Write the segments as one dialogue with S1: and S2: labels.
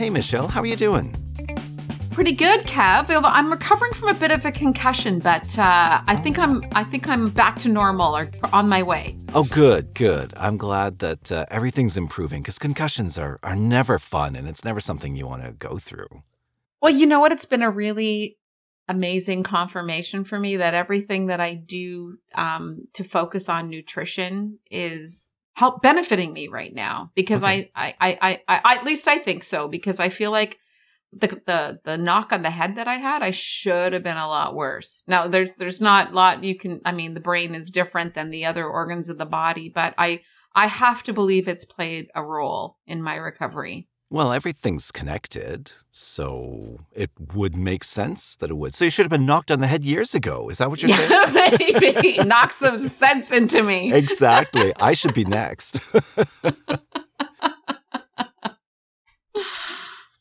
S1: Hey, Michelle, how are you doing?
S2: Pretty good, Kev. I'm recovering from a bit of a concussion, but uh, I think I'm I think I'm back to normal or on my way.
S1: Oh, good, good. I'm glad that uh, everything's improving because concussions are are never fun, and it's never something you want to go through.
S2: Well, you know what? It's been a really amazing confirmation for me that everything that I do um, to focus on nutrition is help benefiting me right now because okay. I, I, I, I, I, at least I think so because I feel like the, the, the knock on the head that I had, I should have been a lot worse. Now there's, there's not a lot you can, I mean, the brain is different than the other organs of the body, but I, I have to believe it's played a role in my recovery.
S1: Well, everything's connected, so it would make sense that it would. So you should have been knocked on the head years ago. Is that what you're saying?
S2: Maybe. Knock some sense into me.
S1: Exactly. I should be next.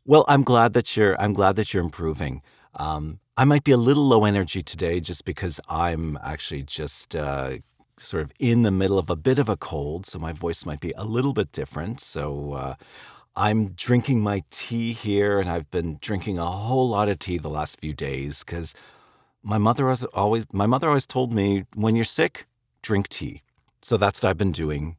S1: well, I'm glad that you're I'm glad that you're improving. Um, I might be a little low energy today just because I'm actually just uh, sort of in the middle of a bit of a cold, so my voice might be a little bit different. So uh, I'm drinking my tea here, and I've been drinking a whole lot of tea the last few days because my mother always my mother always told me when you're sick, drink tea. So that's what I've been doing.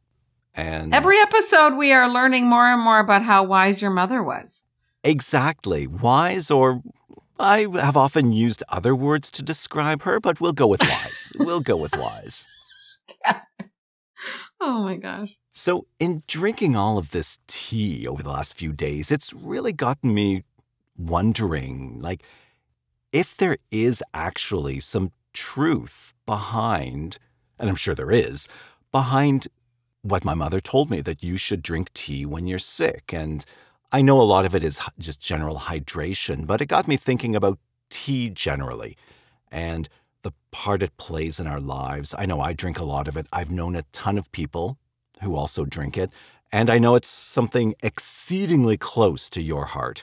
S1: And
S2: every episode, we are learning more and more about how wise your mother was.
S1: Exactly, wise, or I have often used other words to describe her, but we'll go with wise. we'll go with wise.
S2: oh my gosh.
S1: So, in drinking all of this tea over the last few days, it's really gotten me wondering like, if there is actually some truth behind, and I'm sure there is, behind what my mother told me that you should drink tea when you're sick. And I know a lot of it is just general hydration, but it got me thinking about tea generally and the part it plays in our lives. I know I drink a lot of it. I've known a ton of people who also drink it. And I know it's something exceedingly close to your heart.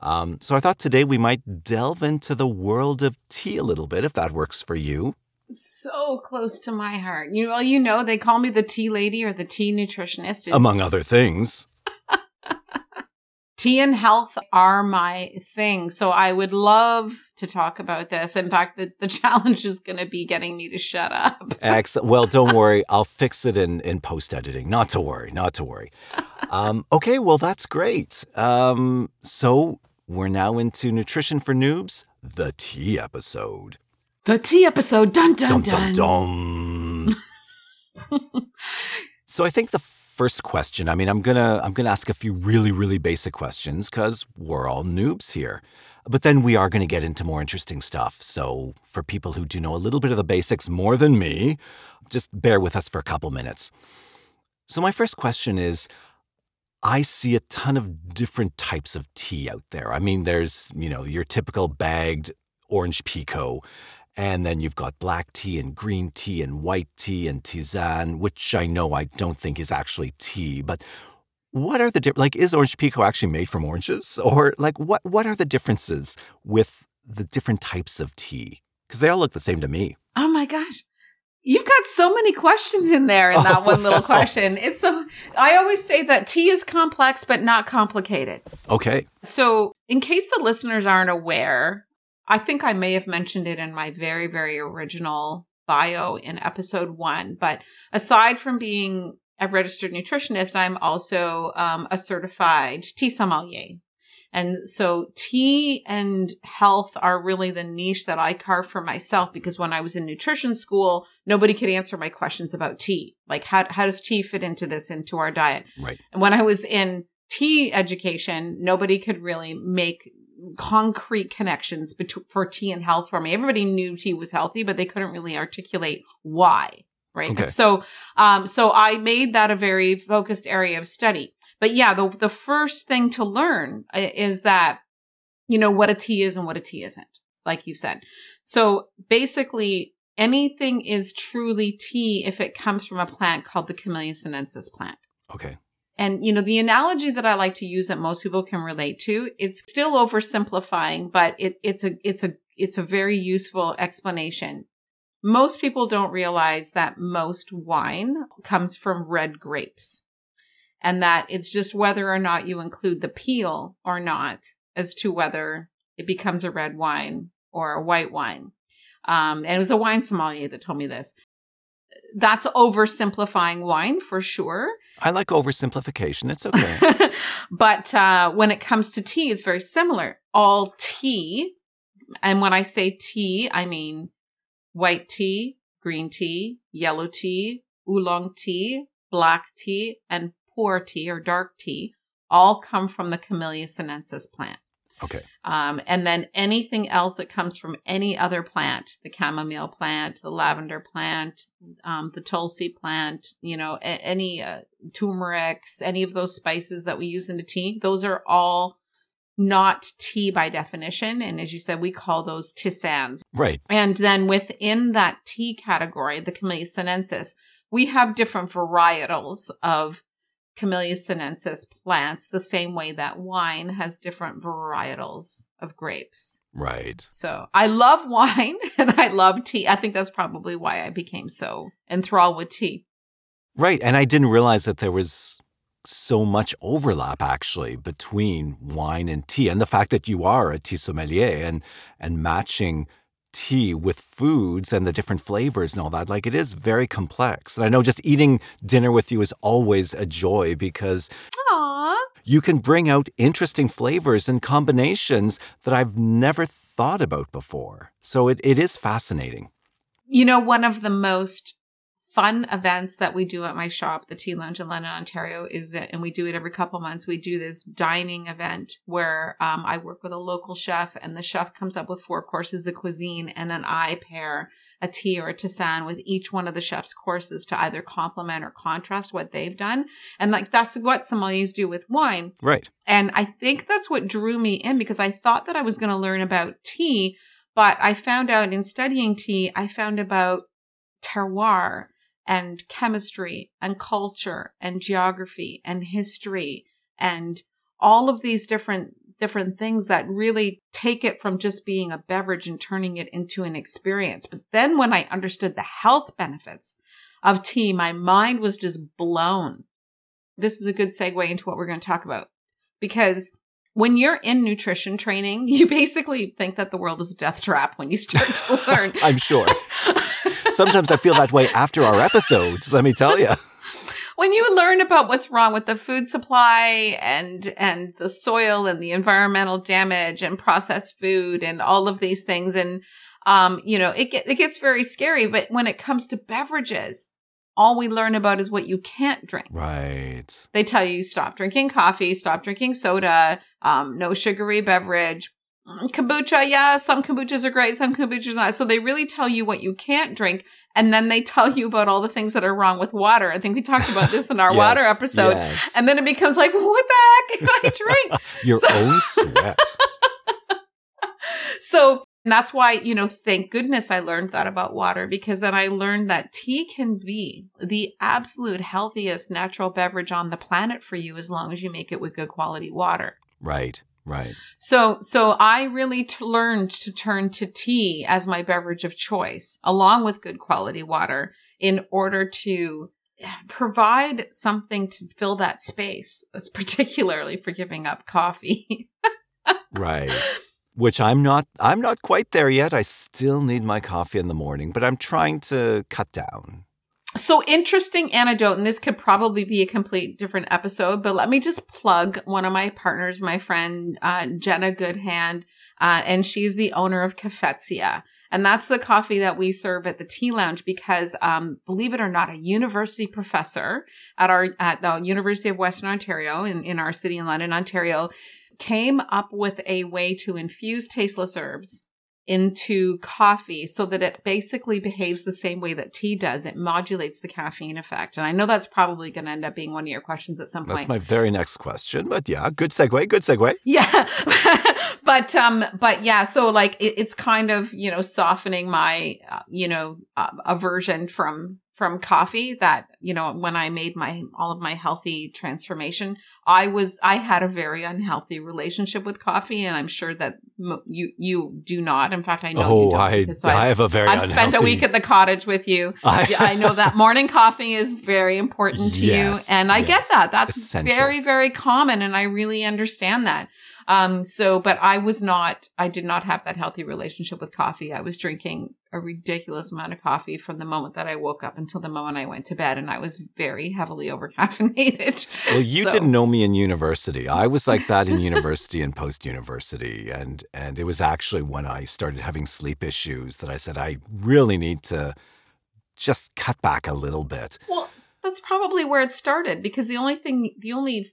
S1: Um, so I thought today we might delve into the world of tea a little bit, if that works for you.
S2: So close to my heart. You well, you know, they call me the tea lady or the tea nutritionist.
S1: Among other things.
S2: tea and health are my thing. So I would love to talk about this. In fact, the, the challenge is going to be getting me to shut up.
S1: Excellent. Well, don't worry. I'll fix it in, in post editing. Not to worry. Not to worry. Um, okay. Well, that's great. Um, so we're now into Nutrition for Noobs, the tea episode.
S2: The tea episode. Dun, dun, dun.
S1: Dum, dum, dum. so I think the first question, I mean, I'm going to I'm going to ask a few really really basic questions cuz we're all noobs here. But then we are going to get into more interesting stuff. So, for people who do know a little bit of the basics more than me, just bear with us for a couple minutes. So, my first question is I see a ton of different types of tea out there. I mean, there's, you know, your typical bagged orange pekoe, and then you've got black tea and green tea and white tea and tisane, which I know I don't think is actually tea. But what are the di- like? Is orange pekoe actually made from oranges, or like what? What are the differences with the different types of tea? Because they all look the same to me.
S2: Oh my gosh. You've got so many questions in there in that oh, one little oh. question. It's so I always say that tea is complex but not complicated.
S1: Okay.
S2: So, in case the listeners aren't aware, I think I may have mentioned it in my very, very original bio in episode one. But aside from being a registered nutritionist, I'm also um, a certified tea sommelier. And so tea and health are really the niche that I carve for myself because when I was in nutrition school, nobody could answer my questions about tea. Like how, how does tea fit into this, into our diet?
S1: Right.
S2: And when I was in tea education, nobody could really make concrete connections between for tea and health for me. Everybody knew tea was healthy, but they couldn't really articulate why. Right. Okay. So, um, so I made that a very focused area of study. But yeah, the, the first thing to learn uh, is that, you know, what a tea is and what a tea isn't, like you said. So basically anything is truly tea if it comes from a plant called the Camellia sinensis plant.
S1: Okay.
S2: And, you know, the analogy that I like to use that most people can relate to, it's still oversimplifying, but it, it's a, it's a, it's a very useful explanation. Most people don't realize that most wine comes from red grapes. and that it's just whether or not you include the peel or not as to whether it becomes a red wine or a white wine. Um, and it was a wine sommelier that told me this. That's oversimplifying wine for sure.
S1: I like oversimplification. It's okay.
S2: but uh, when it comes to tea, it's very similar. All tea, and when I say tea, I mean white tea, green tea, yellow tea, oolong tea, black tea, and pu'er tea or dark tea all come from the Camellia sinensis plant.
S1: Okay.
S2: Um, and then anything else that comes from any other plant, the chamomile plant, the lavender plant, um, the tulsi plant, you know, a- any uh, turmerics, any of those spices that we use in the tea, those are all not tea by definition. And as you said, we call those tisanes.
S1: Right.
S2: And then within that tea category, the Camellia sinensis, we have different varietals of Camellia sinensis plants the same way that wine has different varietals of grapes.
S1: Right.
S2: So I love wine and I love tea. I think that's probably why I became so enthralled with tea.
S1: Right. And I didn't realize that there was so much overlap actually between wine and tea and the fact that you are a tea sommelier and and matching tea with foods and the different flavors and all that like it is very complex. And i know just eating dinner with you is always a joy because
S2: Aww.
S1: you can bring out interesting flavors and combinations that i've never thought about before. So it, it is fascinating.
S2: You know, one of the most fun events that we do at my shop, the Tea Lounge in London, Ontario, is that, and we do it every couple months. We do this dining event where um, I work with a local chef, and the chef comes up with four courses of cuisine, and then I pair a tea or a tisane with each one of the chef's courses to either complement or contrast what they've done. And like that's what sommeliers do with wine.
S1: right
S2: And I think that's what drew me in because I thought that I was going to learn about tea, but I found out in studying tea, I found about terroir and chemistry and culture and geography and history and all of these different different things that really take it from just being a beverage and turning it into an experience. But then when I understood the health benefits of tea, my mind was just blown. This is a good segue into what we're going to talk about because when you're in nutrition training, you basically think that the world is a death trap when you start to learn.
S1: i'm sure sometimes i feel that way after our episodes let me tell you
S2: when you learn about what's wrong with the food supply and and the soil and the environmental damage and processed food and all of these things and um you know it get, it gets very scary but when it comes to beverages all we learn about is what you can't drink.
S1: Right.
S2: They tell you stop drinking coffee stop drinking soda um no sugary beverage. Mm, kombucha yeah some kombuchas are great some kombuchas not. So they really tell you what you can't drink and then they tell you about all the things that are wrong with water. I think we talked about this in our
S1: Yes,
S2: water episode.
S1: yes.
S2: and then it becomes like what the heck can i drink?
S1: Your
S2: So-
S1: own sweat.
S2: So that's why you know thank goodness i learned that about water because then i learned that tea can be the absolute healthiest natural beverage on the planet for you as long as you make it with good quality water
S1: right right
S2: So, so I really t- learned to turn to tea as my beverage of choice, along with good quality water, in order to eh, provide something to fill that space, particularly for giving up coffee.
S1: Right. Which I'm not I'm not quite there yet. I still need my coffee in the morning, but I'm trying to cut down.
S2: so interesting anecdote, and this could probably be a complete different episode, but let me just plug one of my partners, my friend uh, Jenna Goodhand, uh, and she's the owner of Cafetzia. And that's the coffee that we serve at the Tea Lounge because, um, believe it or not, a university professor at our at the University of Western Ontario in, in our city in London, Ontario, came up with a way to infuse tasteless herbs into coffee so that it basically behaves the same way that tea does. It modulates the caffeine effect. And I know that's probably going to end up being one of your questions at some point.
S1: That's my very next question. But yeah, good segue, good segue.
S2: Yeah. but, um, but yeah, so like it, it's kind of, you know, softening my, uh, you know, uh, aversion from from coffee that, you know, when I made my, all of my healthy transformation, I was, I had a very unhealthy relationship with coffee. And I'm sure that you, you do not. In fact, I know
S1: oh,
S2: you don't.
S1: I, I have a very
S2: I've
S1: unhealthy...
S2: spent a week at the cottage with you. I, I know that morning coffee is very important to yes, you. And I yes. get that. That's Essential. very, very common. And I really understand that. Um, so, but I was not, I did not have that healthy relationship with coffee. I was drinking a ridiculous amount of coffee from the moment that I woke up until the moment I went to bed. And I was very heavily over caffeinated.
S1: Well, you so. didn't know me in university. I was like that in university and post university. And, and it was actually when I started having sleep issues that I said, I really need to just cut back a little bit.
S2: Well, that's probably where it started because the only thing, the only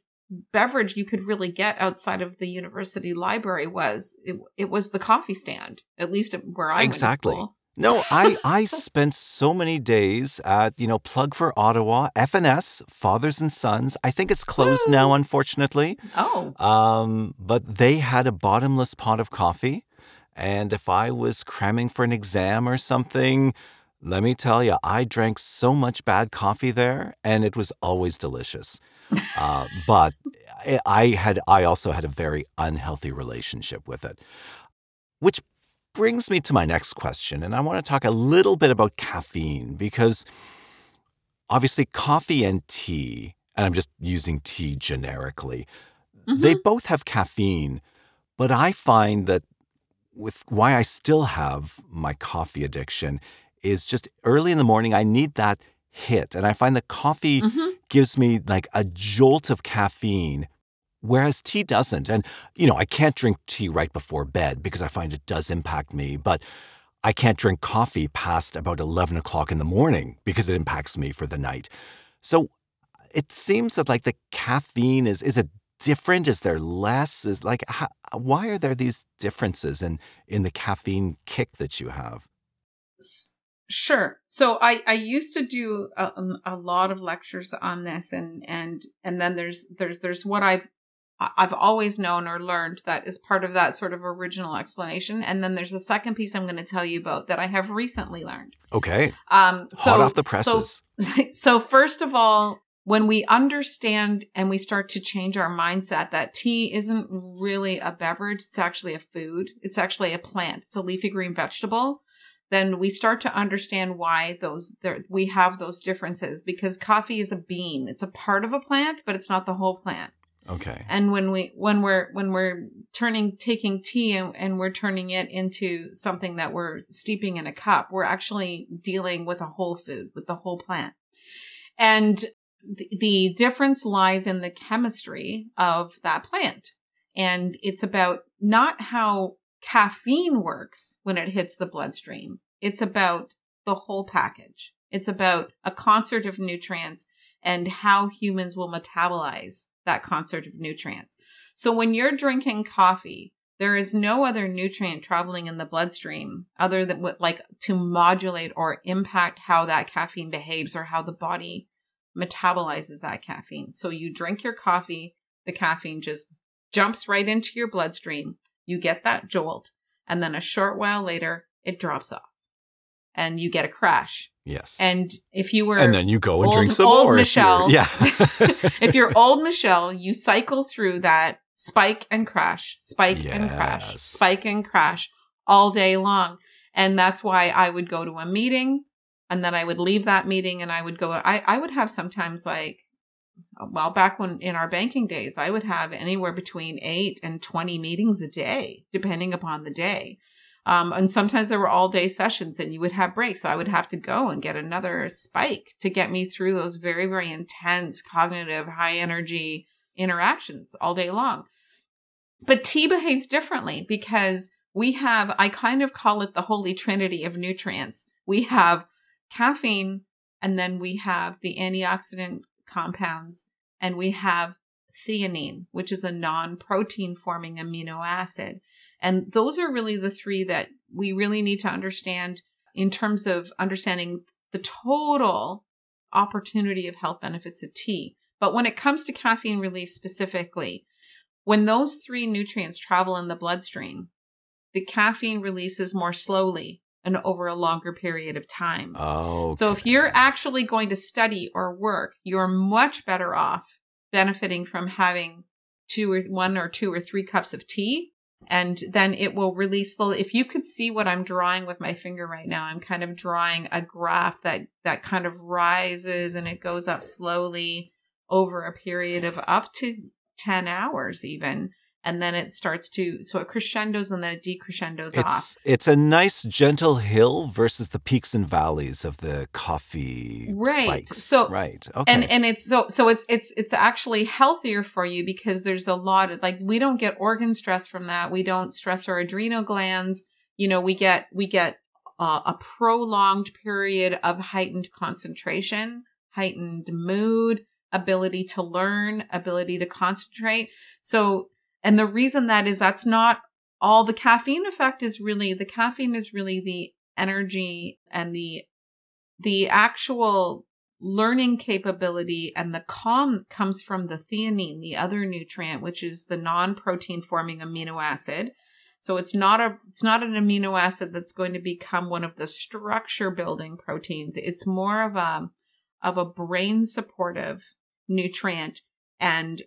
S2: beverage you could really get outside of the university library was it, it was the coffee stand at least where i was.
S1: exactly
S2: went to school.
S1: No i i spent so many days at you know plug for ottawa fns fathers and sons i think it's closed Ooh. now unfortunately
S2: oh
S1: um but they had a bottomless pot of coffee and if i was cramming for an exam or something let me tell you, I drank so much bad coffee there, and it was always delicious. Uh, but I had, I also had a very unhealthy relationship with it, which brings me to my next question, and I want to talk a little bit about caffeine because obviously coffee and tea, and I'm just using tea generically, mm-hmm. they both have caffeine, but I find that with why I still have my coffee addiction is just early in the morning, I need that hit. And I find that coffee mm-hmm. gives me like a jolt of caffeine, whereas tea doesn't. And, you know, I can't drink tea right before bed because I find it does impact me. But I can't drink coffee past about 11 o'clock in the morning because it impacts me for the night. So it seems that like the caffeine is, is it different? Is there less? Is like, how, why are there these differences in, in the caffeine kick that you have?
S2: Sure. So I, I used to do a, um, a lot of lectures on this and, and, and then there's, there's, there's what I've, I've always known or learned that is part of that sort of original explanation. And then there's a second piece I'm going to tell you about that I have recently learned.
S1: Okay.
S2: Um,
S1: so, Hot off the presses.
S2: So, so first of all, when we understand and we start to change our mindset that tea isn't really a beverage, it's actually a food. It's actually a plant. It's a leafy green vegetable then we start to understand why those there, we have those differences because coffee is a bean. It's a part of a plant, but it's not the whole plant.
S1: Okay.
S2: And when we when we're when we're turning taking tea and, and we're turning it into something that we're steeping in a cup, we're actually dealing with a whole food, with the whole plant. And the, the difference lies in the chemistry of that plant. And it's about not how caffeine works when it hits the bloodstream. It's about the whole package. It's about a concert of nutrients and how humans will metabolize that concert of nutrients. So when you're drinking coffee, there is no other nutrient traveling in the bloodstream other than what like to modulate or impact how that caffeine behaves or how the body metabolizes that caffeine. So you drink your coffee, the caffeine just jumps right into your bloodstream you get that jolt, and then a short while later, it drops off and you get a crash.
S1: Yes.
S2: And if you were
S1: And then you go and
S2: old,
S1: drink some
S2: old
S1: more.
S2: Michelle.
S1: If
S2: yeah. if you're old Michelle, you cycle through that spike and crash, spike yes. and crash, spike and crash all day long. And that's why I would go to a meeting and then I would leave that meeting and I would go I, I would have sometimes like well, back when in our banking days, I would have anywhere between eight and 20 meetings a day, depending upon the day. Um, and sometimes there were all day sessions and you would have breaks. So I would have to go and get another spike to get me through those very, very intense cognitive, high energy interactions all day long. But tea behaves differently because we have, I kind of call it the holy trinity of nutrients. We have caffeine and then we have the antioxidant compounds, and we have theanine, which is a non protein forming amino acid. And those are really the three that we really need to understand in terms of understanding the total opportunity of health benefits of tea. But when it comes to caffeine release specifically, when those three nutrients travel in the bloodstream, the caffeine releases more slowly and over a longer period of time.
S1: Oh.
S2: So if you're actually going to study or work, you're much better off benefiting from having two or one or two or three cups of tea. And then it will release slowly. If you could see what I'm drawing with my finger right now, I'm kind of drawing a graph that, that kind of rises and it goes up slowly over a period of up to 10 hours even and then it starts to so it crescendos and then it decrescendos
S1: it's,
S2: off.
S1: It's a nice gentle hill versus the peaks and valleys of the coffee
S2: right.
S1: spikes.
S2: So
S1: right, okay,
S2: and and it's so so it's it's it's actually healthier for you because there's a lot of like we don't get organ stress from that. We don't stress our adrenal glands. You know, we get we get uh, a prolonged period of heightened concentration, heightened mood, ability to learn, ability to concentrate. So and the reason that is that's not all the caffeine effect is really the caffeine is really the energy and the the actual learning capability and the calm comes from the theanine, the other nutrient, which is the non-protein forming amino acid. So it's not a it's not an amino acid that's going to become one of the structure building proteins. It's more of a of a brain supportive nutrient and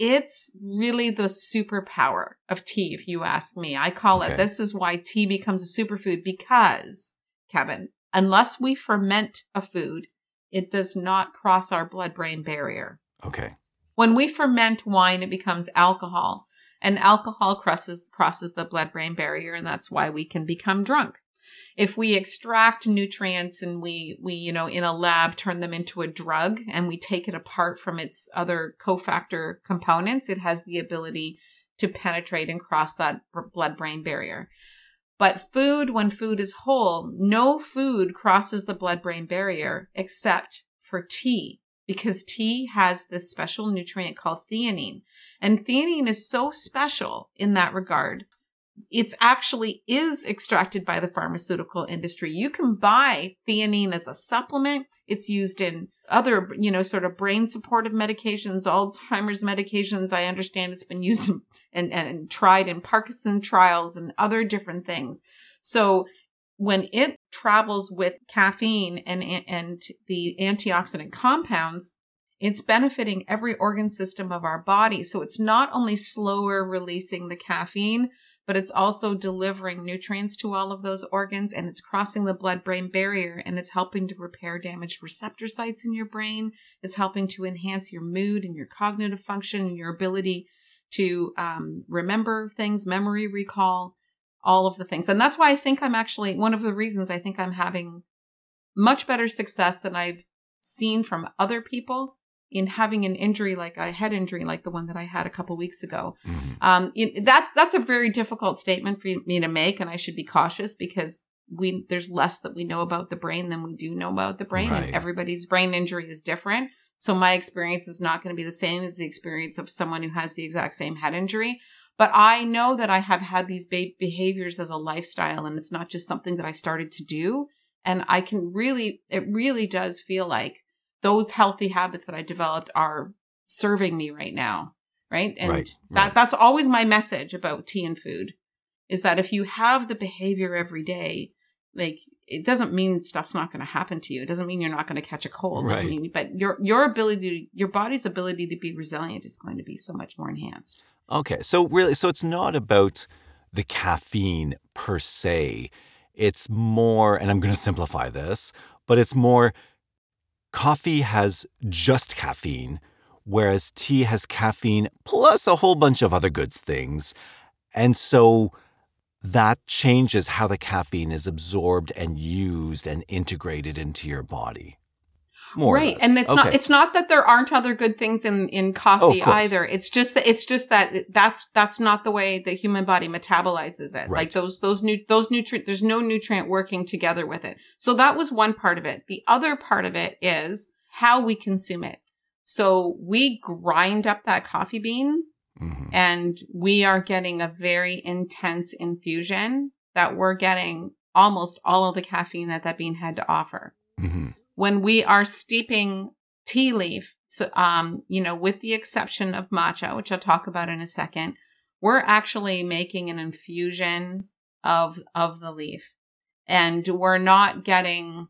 S2: it's really the superpower of tea, if you ask me. I call
S1: Okay.
S2: it this is why tea becomes a superfood because, Kevin, unless we ferment a food, it does not cross our blood brain barrier.
S1: okay,
S2: When we ferment wine, it becomes alcohol, and alcohol crosses crosses the blood brain barrier, and that's why we can become drunk. If we extract nutrients and we we you know in a lab turn them into a drug and we take it apart from its other cofactor components, it has the ability to penetrate and cross that blood brain barrier. But food, when food is whole, no food crosses the blood brain barrier except for tea because tea has this special nutrient called theanine. And theanine is so special in that regard. It's actually is extracted by the pharmaceutical industry. You can buy theanine as a supplement. It's used in other, you know, sort of brain supportive medications, Alzheimer's medications. I understand it's been used in, and, and tried in Parkinson trials and other different things. So when it travels with caffeine and, and the antioxidant compounds, it's benefiting every organ system of our body. So it's not only slower releasing the caffeine, but it's also delivering nutrients to all of those organs and it's crossing the blood brain barrier and it's helping to repair damaged receptor sites in your brain. It's helping to enhance your mood and your cognitive function and your ability to um, remember things, memory recall, all of the things. And that's why I think I'm actually one of the reasons I think I'm having much better success than I've seen from other people in having an injury like a head injury like the one that I had a couple weeks ago.
S1: Mhm.
S2: Um, it, that's that's a very difficult statement for me to make, and I should be cautious because we there's less that we know about the brain than we do know about the brain,
S1: Right.
S2: and everybody's brain injury is different. So my experience is not going to be the same as the experience of someone who has the exact same head injury. But I know that I have had these be- behaviors as a lifestyle, and it's not just something that I started to do. And I can really, it really does feel like those healthy habits that I developed are serving me right now. Right. And
S1: Right,
S2: that,
S1: right.
S2: that's always my message about tea and food is that if you have the behavior every day, like it doesn't mean stuff's not going to happen to you. It doesn't mean you're not going to catch a cold.
S1: Right.
S2: mean- but your, your ability, to, your body's ability to be resilient is going to be so much more enhanced.
S1: okay. So really, so it's not about the caffeine per se. It's more, and I'm going to simplify this, but it's more. Coffee has just caffeine, whereas tea has caffeine plus a whole bunch of other good things. And so that changes how the caffeine is absorbed and used and integrated into your body. More
S2: right. And it's not it's not that there aren't other good things in in coffee
S1: Oh,
S2: either. It's just that it's just that that's that's not the way the human body metabolizes it. Like those those new those nutrient there's no nutrient working together with it. So that was one part of it. The other part of it is how we consume it. So we grind up that coffee bean
S1: Mhm.
S2: and we are getting a very intense infusion that we're getting almost all of the caffeine that that bean had to offer
S1: Mhm.
S2: When we are steeping tea leaf, so, um, you know, with the exception of matcha, which I'll talk about in a second, we're actually making an infusion of of the leaf. And we're not getting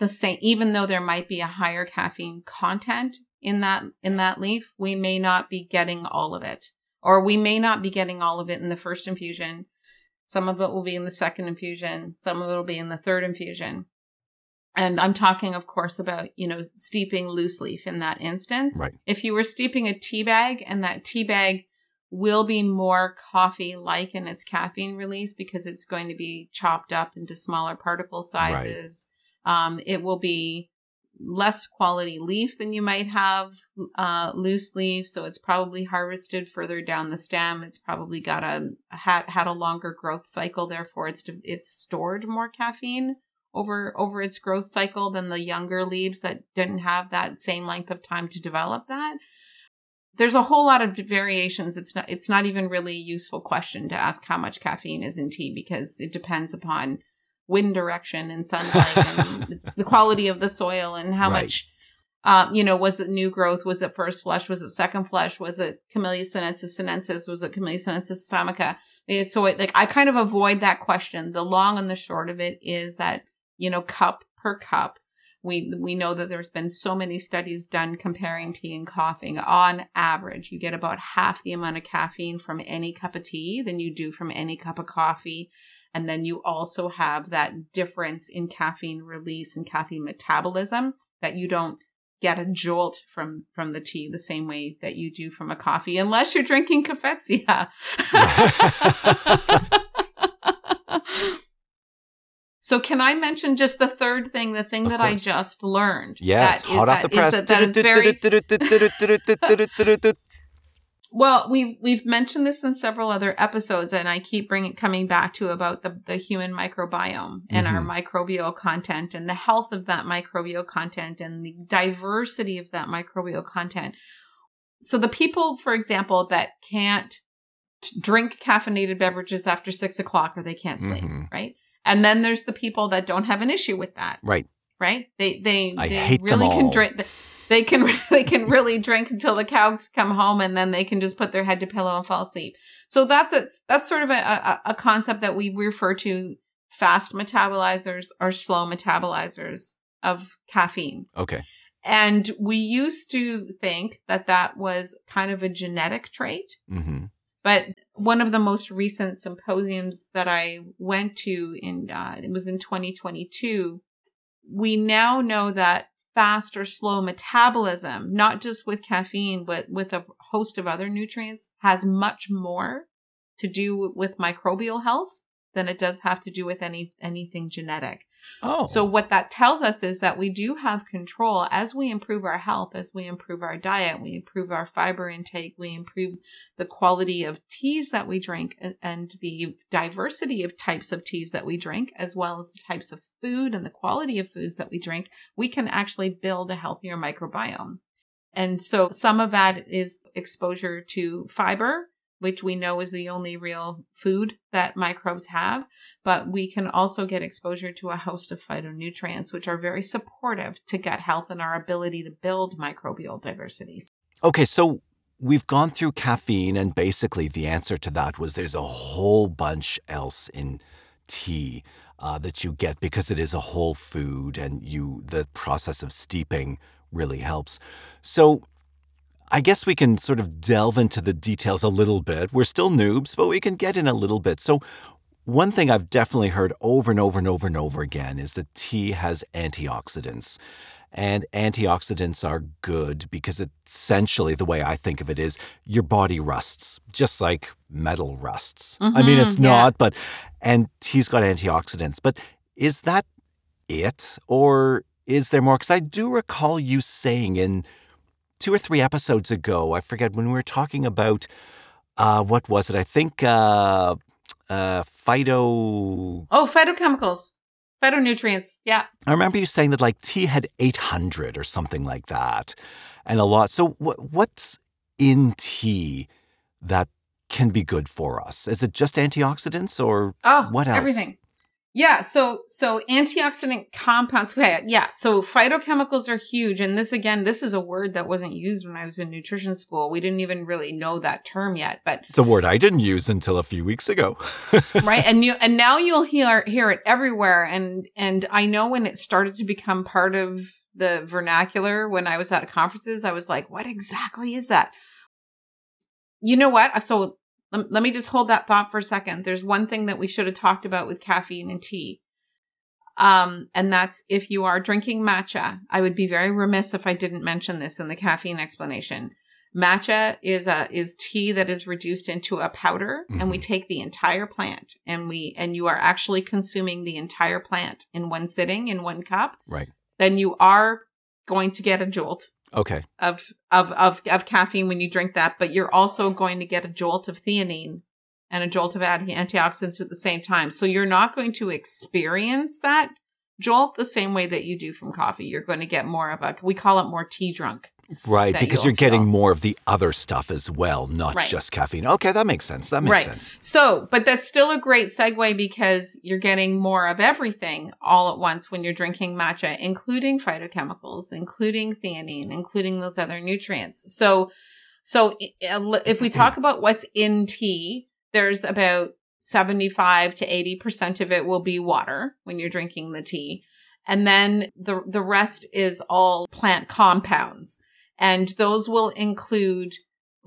S2: the same, even though there might be a higher caffeine content in that, in that leaf, we may not be getting all of it, or we may not be getting all of it in the first infusion. Some of it will be in the second infusion. Some of it will be in the third infusion. And I'm talking, of course, about, you know, steeping loose leaf in that instance.
S1: Right.
S2: If you were steeping a tea bag and that tea bag will be more coffee like in its caffeine release because it's going to be chopped up into smaller particle sizes. Right. Um, it will be less quality leaf than you might have uh, loose leaf, so it's probably harvested further down the stem. It's probably got a had had a longer growth cycle, therefore it's it's stored more caffeine over over its growth cycle than the younger leaves that didn't have that same length of time to develop that there's a whole lot of variations it's not it's not even really a useful question to ask how much caffeine is in tea because it depends upon wind direction and sunlight and the quality of the soil and how right. much um, you know, was it new growth? Was it first flush? Was it second flush? Was it Camellia sinensis sinensis? Was it Camellia sinensis assamica? So it, like, I kind of avoid that question. The long and the short of it is that you know, cup per cup. We, we know that there's been so many studies done comparing tea and coughing. On average, you get about half the amount of caffeine from any cup of tea than you do from any cup of coffee. And then you also have that difference in caffeine release and caffeine metabolism that you don't get a jolt from from the tea the same way that you do from a coffee unless you're drinking cafetia. So can I mention just the third thing, the thing of that course. I just learned?
S1: Yes, hot off the press. That, that
S2: very... well, we've we've mentioned this in several other episodes, and I keep bringing coming back to about the the human microbiome and mm-hmm. our microbial content and the health of that microbial content and the diversity of that microbial content. So the people, for example, that can't drink caffeinated beverages after six o'clock or they can't sleep, mm-hmm. right? And then there's the people that don't have an issue with that.
S1: Right.
S2: Right. They they
S1: I
S2: they really can drink. They can they can really drink until the cows come home, and then they can just put their head to pillow and fall asleep. So that's a that's sort of a, a, a concept that we refer to fast metabolizers or slow metabolizers of caffeine.
S1: Okay.
S2: And we used to think that that was kind of a genetic trait.
S1: Mm-hmm.
S2: But one of the most recent symposiums that I went to in, uh, it was in 2022. We now know that fast or slow metabolism, not just with caffeine, but with a host of other nutrients has much more to do with microbial health than it does have to do with any anything genetic.
S1: Oh.
S2: So what that tells us is that we do have control as we improve our health, as we improve our diet, we improve our fiber intake, we improve the quality of teas that we drink and the diversity of types of teas that we drink, as well as the types of food and the quality of foods that we drink, we can actually build a healthier microbiome. And so some of that is exposure to fiber, which we know is the only real food that microbes have. But we can also get exposure to a host of phytonutrients, which are very supportive to gut health and our ability to build microbial diversity.
S1: Okay, so we've gone through caffeine, and basically the answer to that was there's a whole bunch else in tea. Uh, that you get because it is a whole food and you the process of steeping really helps. So I guess we can sort of delve into the details a little bit. We're still noobs, but we can get in a little bit. So, one thing I've definitely heard over and over and over and over again is that tea has antioxidants. And antioxidants are good because essentially the way I think of it is your body rusts, just like metal rusts.
S2: Mm-hmm,
S1: I mean, it's
S2: yeah.
S1: not, but, and tea's got antioxidants. But is that it? Or is there more? Because I do recall you saying in two or three episodes ago, I forget when we were talking about uh, what was it? I think uh, uh, phyto.
S2: Oh, phytochemicals, phytonutrients. Yeah.
S1: I remember you saying that like tea had 800 or something like that, and a lot. So wh- what's in tea that can be good for us? Is it just antioxidants or
S2: oh,
S1: what else?
S2: Everything. Yeah, so so antioxidant compounds. Okay, yeah, so phytochemicals are huge, and this again, this is a word that wasn't used when I was in nutrition school. We didn't even really know that term yet, but
S1: it's a word I didn't use until a few weeks ago.
S2: right, and you and now you'll hear hear it everywhere, and and I know when it started to become part of the vernacular when I was at conferences, I was like, what exactly is that? You know what? So let, let me just hold that thought for a second. There's one thing that we should have talked about with caffeine and tea. Um, and that's if you are drinking matcha, I would be very remiss if I didn't mention this in the caffeine explanation. Matcha is a is tea that is reduced into a powder mm-hmm. and we mm-hmm. take the entire plant and we and you are actually consuming the entire plant in one sitting in one cup.
S1: Right.
S2: Then you are going to get a jolt
S1: Okay.
S2: Of, of, of, of caffeine when you drink that, but you're also going to get a jolt of theanine and a jolt of antioxidants at the same time. So you're not going to experience that jolt the same way that you do from coffee. You're going to get more of a, we call it more tea drunk.
S1: Right, because you're getting feel. more of the other stuff as well, not right. just caffeine. Okay, that makes sense. That makes right. sense.
S2: So, but that's still a great segue because you're getting more of everything all at once when you're drinking matcha, including phytochemicals, including theanine, including those other nutrients. So, so uh, if we mm-hmm. talk about what's in tea, there's about 75 to 80% of it will be water when you're drinking the tea. And then the, the rest is all plant compounds. And those will include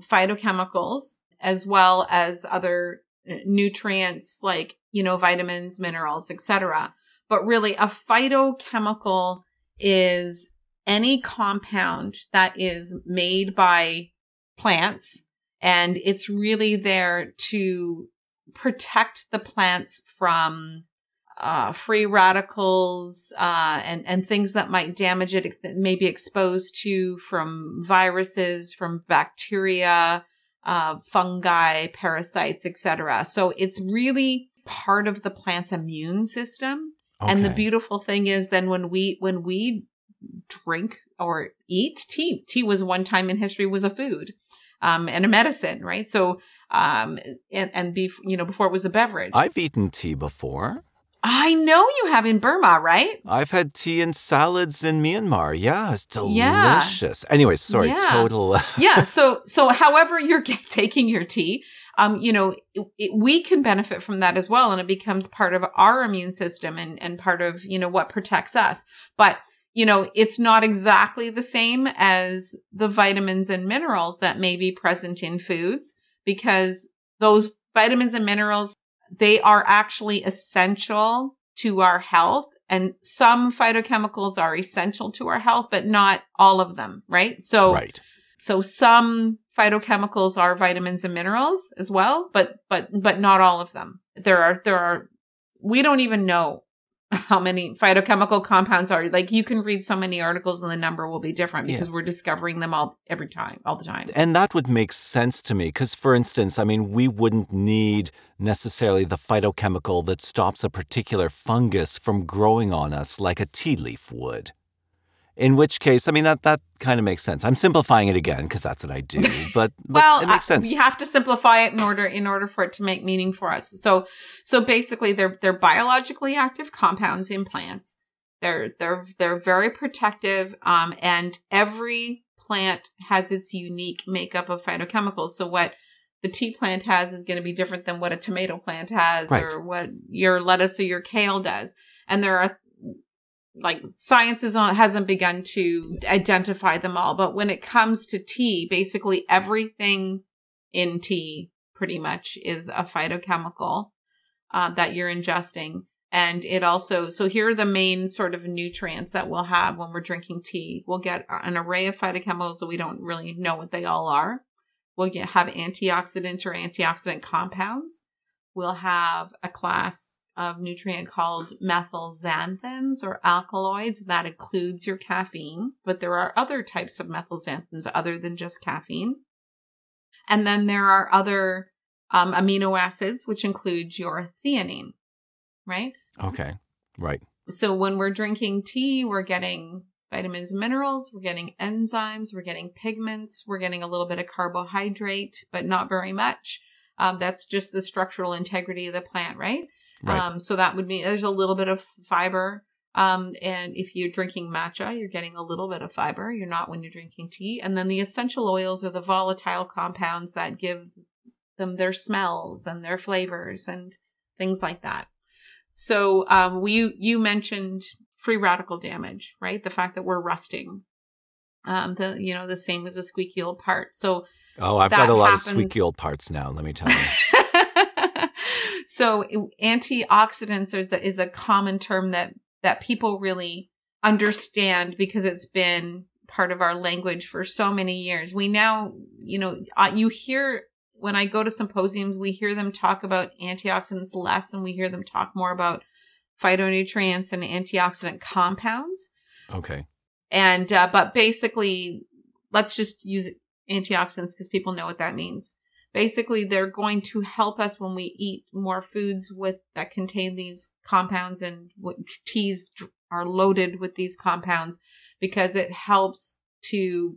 S2: phytochemicals as well as other uh, nutrients like, you know, vitamins, minerals, etc. But really a phytochemical is any compound that is made by plants and it's really there to protect the plants from uh, free radicals uh, and and things that might damage it, that may be exposed to from viruses, from bacteria, uh, fungi, parasites, etc. So it's really part of the plant's immune system. Okay. And the beautiful thing is, then when we when we drink or eat tea, tea was one time in history was a food. Um, and a medicine, right? So, um, and, and be, you know, before it was a beverage.
S1: I've eaten tea before.
S2: I know you have in Burma, right?
S1: I've had tea and salads in Myanmar. Yeah, it's delicious. Yeah. Anyways, sorry, yeah. total.
S2: yeah. So, so however you're taking your tea, um, you know, it, it, we can benefit from that as well, and it becomes part of our immune system and and part of you know what protects us. But you know, it's not exactly the same as the vitamins and minerals that may be present in foods because those vitamins and minerals they are actually essential to our health. And some phytochemicals are essential to our health, but not all of them, right? So,
S1: right.
S2: so some phytochemicals are vitamins and minerals as well, but, but, but not all of them. There are, there are, we don't even know how many phytochemical compounds are like you can read so many articles and the number will be different because yeah. we're discovering them all every time all the time
S1: and that would make sense to me because for instance i mean we wouldn't need necessarily the phytochemical that stops a particular fungus from growing on us like a tea leaf would in which case, I mean that that kind of makes sense. I'm simplifying it again because that's what I do, but, but
S2: well,
S1: it makes sense.
S2: We have to simplify it in order in order for it to make meaning for us. So so basically, they're they're biologically active compounds in plants. They're they're they're very protective, um, and every plant has its unique makeup of phytochemicals. So what the tea plant has is going to be different than what a tomato plant has right. or what your lettuce or your kale does. And there are like science is on, hasn't begun to identify them all. But when it comes to tea, basically everything in tea pretty much is a phytochemical uh, that you're ingesting. And it also, so here are the main sort of nutrients that we'll have when we're drinking tea. We'll get an array of phytochemicals that we don't really know what they all are. We'll get, have antioxidant or antioxidant compounds. We'll have a class of nutrient called methylxanthines or alkaloids. That includes your caffeine, but there are other types of methylxanthines other than just caffeine. And then there are other um, amino acids, which include your theanine, right?
S1: Okay, right.
S2: So when we're drinking tea, we're getting vitamins and minerals, we're getting enzymes, we're getting pigments, we're getting a little bit of carbohydrate, but not very much. Um, that's just the structural integrity of the plant, right?
S1: Right.
S2: Um, so that would mean there's a little bit of fiber. Um, and if you're drinking matcha, you're getting a little bit of fiber. You're not when you're drinking tea. And then the essential oils are the volatile compounds that give them their smells and their flavors and things like that. So um, we you mentioned free radical damage, right? The fact that we're rusting. Um, the you know the same as a squeaky old part. So
S1: oh, I've got a lot
S2: happens-
S1: of squeaky old parts now. Let me tell you.
S2: so antioxidants is a, is a common term that that people really understand because it's been part of our language for so many years. We now, you know, you hear when I go to symposiums, we hear them talk about antioxidants less and we hear them talk more about phytonutrients and antioxidant compounds.
S1: okay.
S2: And, uh, but basically, let's just use antioxidants because people know what that means. Basically, they're going to help us when we eat more foods with that contain these compounds and teas are loaded with these compounds because it helps to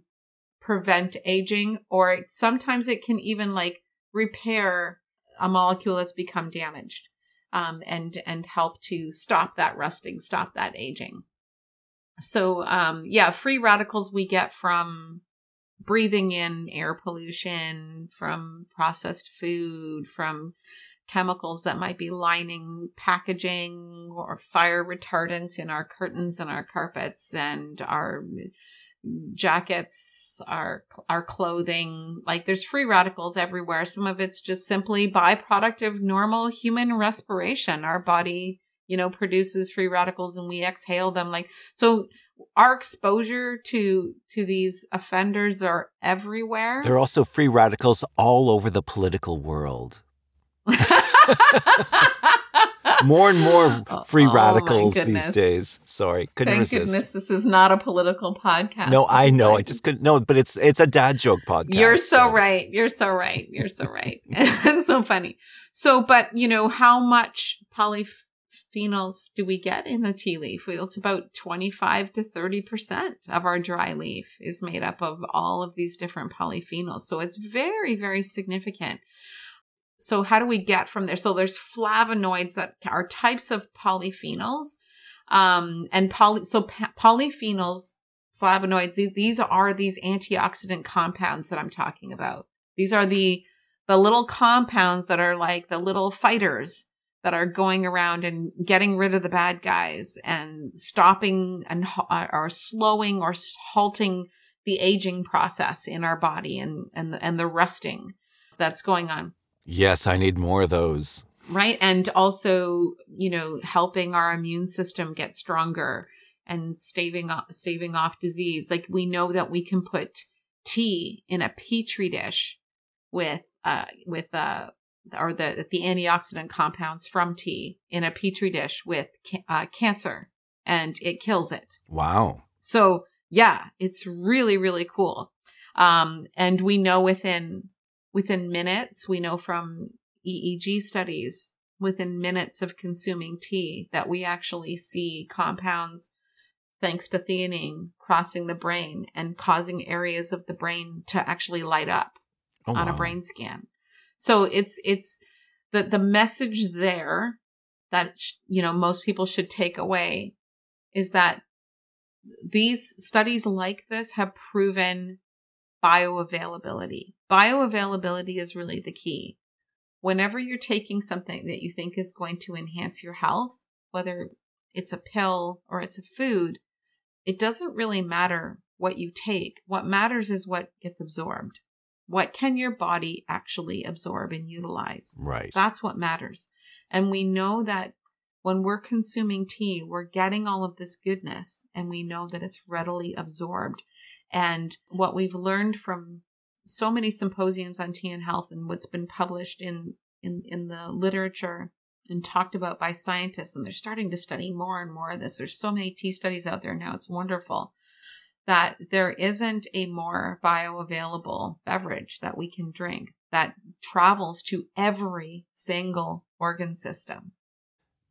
S2: prevent aging or sometimes it can even like repair a molecule that's become damaged um, and and help to stop that rusting, stop that aging. So um, yeah, free radicals we get from breathing in air pollution, from processed food, from chemicals that might be lining packaging or fire retardants in our curtains and our carpets and our jackets, our our clothing. Like there's free radicals everywhere. Some of it's just simply byproduct of normal human respiration. Our body, you know, produces free radicals and we exhale them like so our exposure to to these offenders are everywhere.
S1: There are also free radicals all over the political world. More and more
S2: Oh,
S1: free
S2: oh, oh
S1: radicals these days. Sorry, couldn't
S2: Thank
S1: resist.
S2: goodness this is not a political podcast.
S1: No, I know. I just couldn't. No, but it's it's a dad joke podcast.
S2: You're so right. You're so right. You're so right. it's so funny. So, but you know, how much polyphenols do we get in the tea leaf? Well, it's about 25 to 30% of our dry leaf is made up of all of these different polyphenols. So it's very, very significant. So how do we get from there? So there's flavonoids that are types of polyphenols. Um, and poly, so pa- polyphenols flavonoids these, these are these antioxidant compounds that i'm talking about these are the the little compounds that are like the little fighters that are going around and getting rid of the bad guys and stopping and ha- or slowing or halting the aging process in our body and and the, and the rusting that's going on.
S1: Yes, I need more of those.
S2: right? And also you know helping our immune system get stronger and staving off staving off disease. Like we know that we can put tea in a petri dish with uh with uh or the the antioxidant compounds from tea in a petri dish with uh, cancer and it kills it
S1: Wow.
S2: so yeah, it's really, really cool. Um, and we know within, within minutes, we know from EEG studies within minutes of consuming tea that we actually see compounds thanks to theanine crossing the brain and causing areas of the brain to actually light up
S1: Oh,
S2: on a brain scan. So it's it's the the message there that you know most people should take away is that these studies like this have proven bioavailability. Bioavailability is really the key. Whenever you're taking something that you think is going to enhance your health, whether it's a pill or it's a food, it doesn't really matter what you take. What matters is what gets absorbed. What can your body actually absorb and utilize?
S1: Right.
S2: That's what matters. And we know that when we're consuming tea, we're getting all of this goodness and we know that it's readily absorbed. And what we've learned from so many symposiums on tea and health and what's been published in, in, in the literature and talked about by scientists, and they're starting to study more and more of this. There's so many tea studies out there now. It's wonderful that there isn't a more bioavailable beverage that we can drink that travels to every single organ system.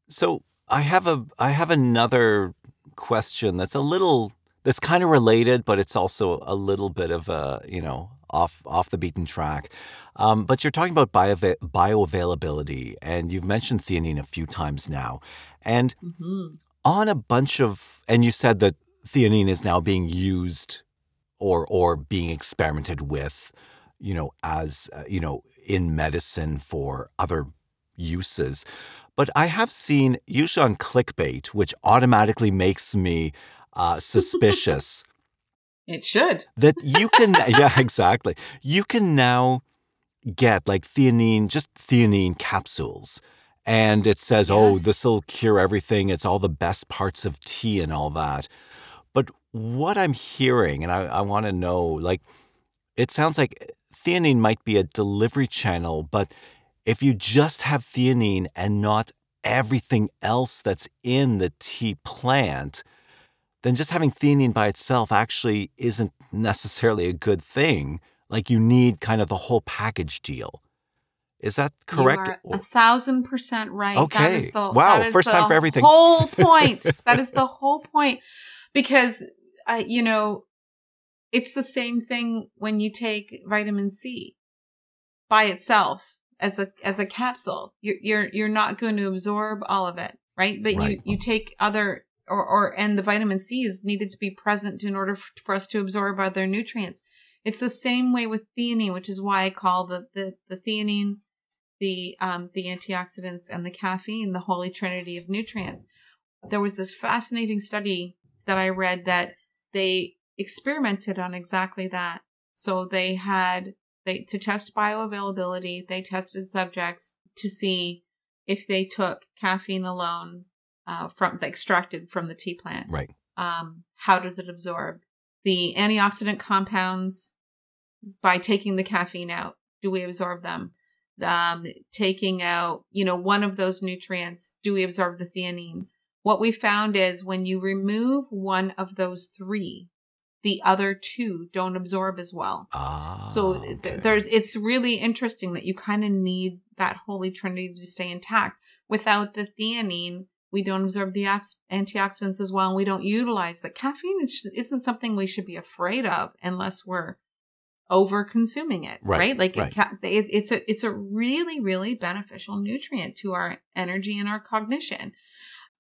S1: So I have a I have another question that's a little that's kind of related, but it's also a little bit of a you know off off the beaten track. Um, but you're talking about bio, bioavailability, and you've mentioned theanine a few times now. And
S2: Mm-hmm.
S1: on a bunch of, and you said that theanine is now being used or or being experimented with, you know, as uh, you know, in medicine for other uses. But I have seen usually on clickbait, which automatically makes me uh, suspicious.
S2: It should.
S1: that you can yeah exactly. You can now get like theanine just theanine capsules. And it says oh this will cure everything. It's all the best parts of tea and all that what i'm hearing and i, I want to know like it sounds like theanine might be a delivery channel but if you just have theanine and not everything else that's in the tea plant then just having theanine by itself actually isn't necessarily a good thing. Like you need kind of the whole package deal. Is that correct?
S2: You are a thousand percent right.
S1: Okay.
S2: is the,
S1: Wow, first
S2: the
S1: time for everything.
S2: Whole point. that is the whole point. Because, uh, you know, it's the same thing when you take vitamin C by itself as a as a capsule. You're you're you're not going to absorb all of it, right? But
S1: Right.
S2: you you take other or or and the vitamin C is needed to be present in order f- for us to absorb other nutrients. It's the same way with theanine, which is why I call the the, the theanine the um, the antioxidants and the caffeine the holy trinity of nutrients. There was this fascinating study that I read that they experimented on exactly that. So they had they to test bioavailability. They tested subjects to see if they took caffeine alone uh, from extracted from the tea plant
S1: Right.
S2: um, how does it absorb the antioxidant compounds by taking the caffeine out do we absorb them um, taking out you know one of those nutrients do we absorb the theanine what we found is when you remove one of those three the other two don't absorb as well
S1: Ah.
S2: so th-
S1: okay.
S2: there's it's really interesting that you kind of need that holy trinity to stay intact. Without the theanine, we don't absorb the ox- antioxidants as well, and we don't utilize that. Caffeine is, isn't something we should be afraid of unless we're over consuming it,
S1: Right,
S2: right? Like
S1: right.
S2: It, it's a it's a really really beneficial nutrient to our energy and our cognition.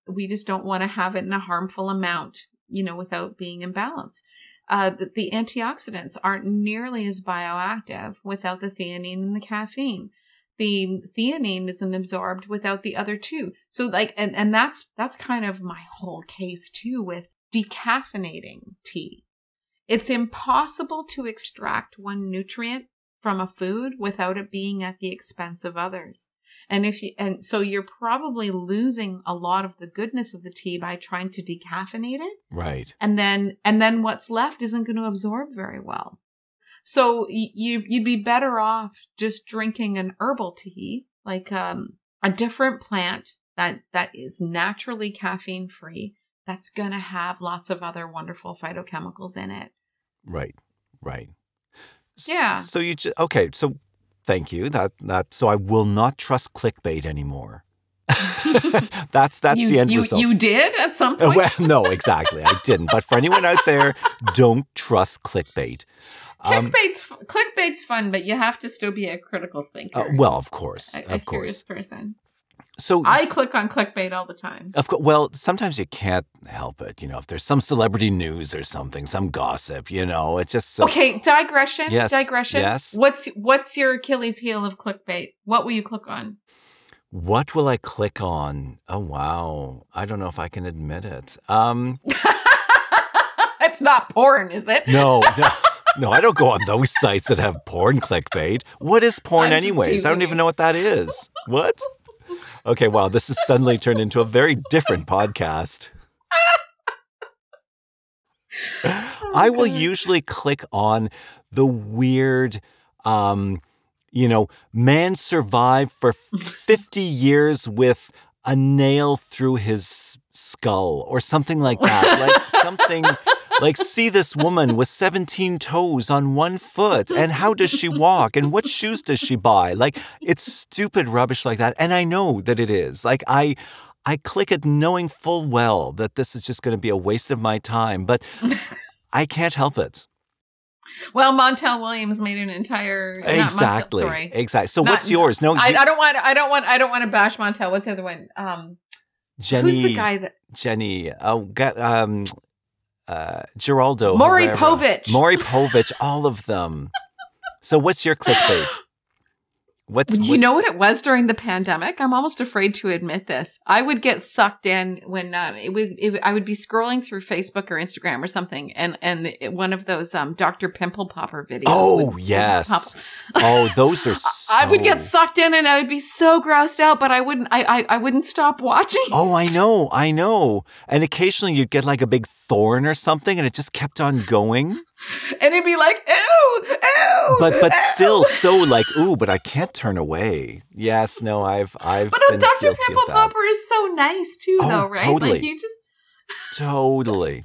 S2: We just don't want to have it in a harmful amount, you know, without being imbalanced uh, the, the antioxidants aren't nearly as bioactive without the theanine and the caffeine. The theanine isn't absorbed without the other two. So like, and, and that's, that's kind of my whole case too with decaffeinating tea. It's impossible to extract one nutrient from a food without it being at the expense of others. And if you, and so you're probably losing a lot of the goodness of the tea by trying to decaffeinate it
S1: right.
S2: and then and then what's left isn't going to absorb very well so you you'd be better off just drinking an herbal tea like um a different plant that that is naturally caffeine free that's going to have lots of other wonderful phytochemicals in it
S1: Right. Right.
S2: Yeah.
S1: So you just okay. So thank you. That that. So I will not trust clickbait anymore. that's that's
S2: you,
S1: the end
S2: you,
S1: result.
S2: you did at some point
S1: well, no, exactly. I didn't. But for anyone out there, don't trust clickbait. Um,
S2: clickbait's f- clickbait's fun but you have to still be a critical thinker
S1: uh, well, of course,
S2: a, a
S1: of
S2: curious
S1: course.
S2: person
S1: So
S2: i click on clickbait all the time
S1: Of course, well, sometimes you can't help it. You know, if there's some celebrity news or something, some gossip, you know, it's just so.
S2: Okay, digression.
S1: Yes,
S2: Digression.
S1: yes.
S2: What's what's your Achilles heel of clickbait? What will you click on?
S1: What will I click on? Oh wow, I don't know if I can admit it. Um,
S2: it's not porn, is it?
S1: no, no, no, I don't go on those sites that have porn clickbait. What is porn,
S2: I'm
S1: anyways? I don't even know what that is. What? Okay, wow, this has suddenly turned into a very different podcast. I will
S2: God.
S1: usually click on the weird, um, you know, man survived for 50 years with a nail through his skull or something like that. Like something like, see this woman with 17 toes on one foot. And how does she walk? And what shoes does she buy? Like, it's stupid rubbish like that. And I know that it is. Like, I. I click it knowing full well that this is just going to be a waste of my time, but I can't help it.
S2: Well, Montel Williams made an entire
S1: exactly.
S2: Montel.
S1: Exactly. So
S2: Not-
S1: what's yours? No,
S2: I,
S1: you-
S2: I don't want. I don't want. I don't want to bash Montel. What's the other one? Um,
S1: Jenny.
S2: who's the guy that?
S1: Jenny. Oh, um, uh, Geraldo.
S2: Maury Povich.
S1: Maury Povich. All of them. So what's your clickbait? What's
S2: You
S1: what-
S2: know what it was during the pandemic? I'm almost afraid to admit this. I would get sucked in when uh, it would. It, I would be scrolling through Facebook or Instagram or something, and and it- one of those um Dr. Pimple Popper videos.
S1: Oh
S2: would
S1: yes. Oh, those are. So...
S2: I would get sucked in, and I would be so grossed out, but I wouldn't. I I, I wouldn't stop watching.
S1: Oh, I know, I know. And occasionally you'd get like a big thorn or something, and it just kept on going.
S2: and it'd be like, ew, ew.
S1: But but
S2: ew.
S1: still, so like, ooh, but I can't turn away. Yes, no, I've I've.
S2: But
S1: been
S2: Dr. Pimple. Popper is so nice too,
S1: Oh,
S2: though, right?
S1: totally.
S2: Like you just
S1: Totally.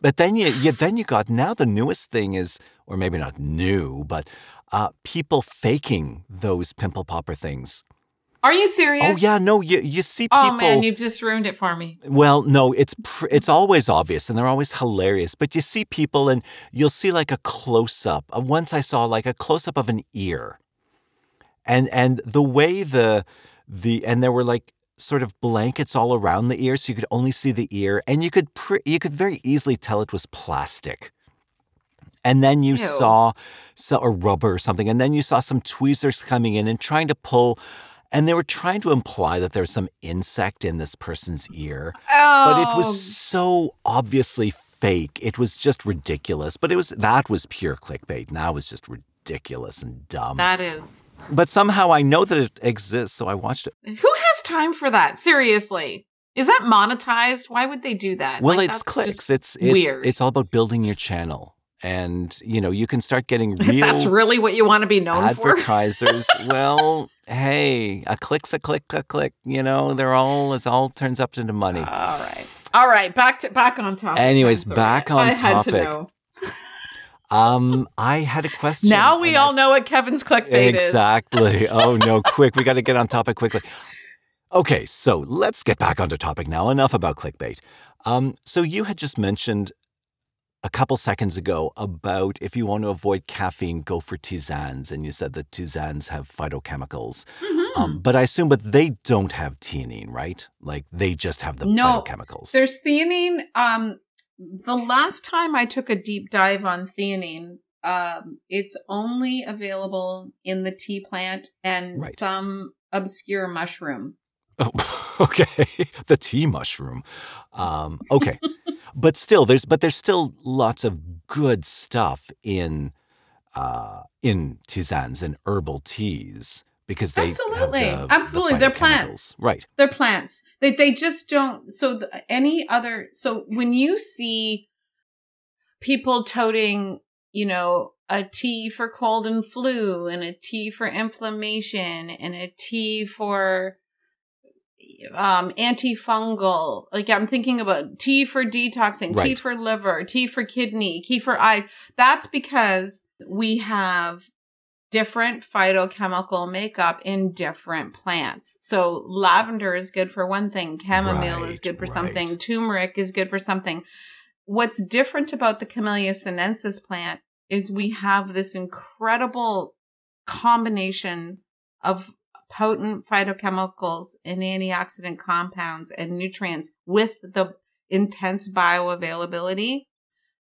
S1: But then you, you then you got now the newest thing is, or maybe not new, but uh, people faking those pimple popper things.
S2: Are you serious?
S1: Oh yeah, no, you you see oh, people.
S2: Oh man, you've just ruined it for me.
S1: Well, no, it's pr- it's always obvious and they're always hilarious. But you see people and you'll see like a close up. Uh, once I saw like a close up of an ear, and and the way the the and there were like sort of blankets all around the ear, so you could only see the ear, and you could pr- you could very easily tell it was plastic. And then you
S2: Ew.
S1: saw, so, or rubber or something, and then you saw some tweezers coming in and trying to pull, and they were trying to imply that there's some insect in this person's ear
S2: Oh,
S1: but it was oh. so obviously fake. It was just ridiculous. But it was that was pure clickbait. And that was just ridiculous and dumb.
S2: that is.
S1: but somehow I know that it exists, so I watched it.
S2: Who has time for that? Seriously, is that monetized? Why would they do that?
S1: Well,
S2: Like,
S1: it's clicks. It's it's
S2: weird.
S1: it's all about building your channel. And you know, you can start getting real
S2: that's really what you want to be known for.
S1: advertisers. well, hey, a click's a click, a click. You know, they're all it all turns up into money.
S2: All right, all right. Back to back on topic.
S1: Anyways, back on
S2: I had to
S1: topic.
S2: know.
S1: Um, I had a question.
S2: Now we all
S1: I
S2: know what Kevin's clickbait is.
S1: Exactly. oh no, quick, we got to get on topic quickly. Okay, so let's get back onto topic now. Enough about clickbait. Um, so you had just mentioned a couple seconds ago about if you want to avoid caffeine, go for tisanes, and you said that tisanes have phytochemicals.
S2: Mhm.
S1: Um, but I assume, but they don't have theanine, right? Like they just have the
S2: No,
S1: phytochemicals.
S2: There's theanine. Um, the last time I took a deep dive on theanine, um, it's only available in the tea plant and
S1: Right.
S2: some obscure mushroom.
S1: Oh, okay. the tea mushroom. Um, okay. but still, there's but there's still lots of good stuff in uh, in tisanes and herbal teas because they
S2: Absolutely.
S1: the- the
S2: Absolutely. They're plants.
S1: right?
S2: They're plants. They they just don't. So the, any other. So when you see people toting, you know, a tea for cold and flu, and a tea for inflammation, and a tea for um antifungal like i'm thinking about tea for detoxing tea for liver tea for kidney tea for eyes that's because we have different phytochemical makeup in different plants. So lavender is good for one thing, chamomile is good for
S1: right.
S2: something, turmeric is good for something. What's different about the Camellia sinensis plant is we have this incredible combination of potent phytochemicals and antioxidant compounds and nutrients with the intense bioavailability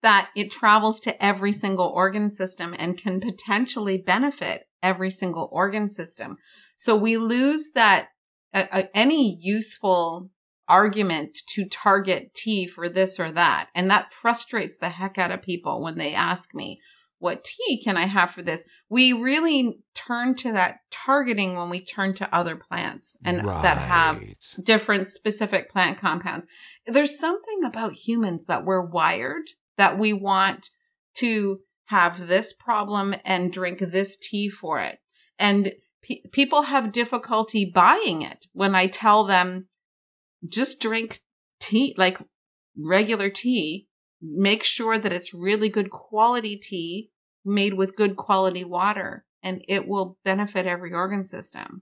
S2: that it travels to every single organ system and can potentially benefit every single organ system. So we lose that uh, any useful argument to target tea for this or that. And that frustrates the heck out of people when they ask me, what tea can I have for this? We really turn to that targeting when we turn to other plants and that have different specific plant compounds. There's something about humans that we're wired that we want to have this problem and drink this tea for it. And pe- people have difficulty buying it when I tell them just drink tea, like regular tea. Make sure that it's really good quality tea made with good quality water and it will benefit every organ system.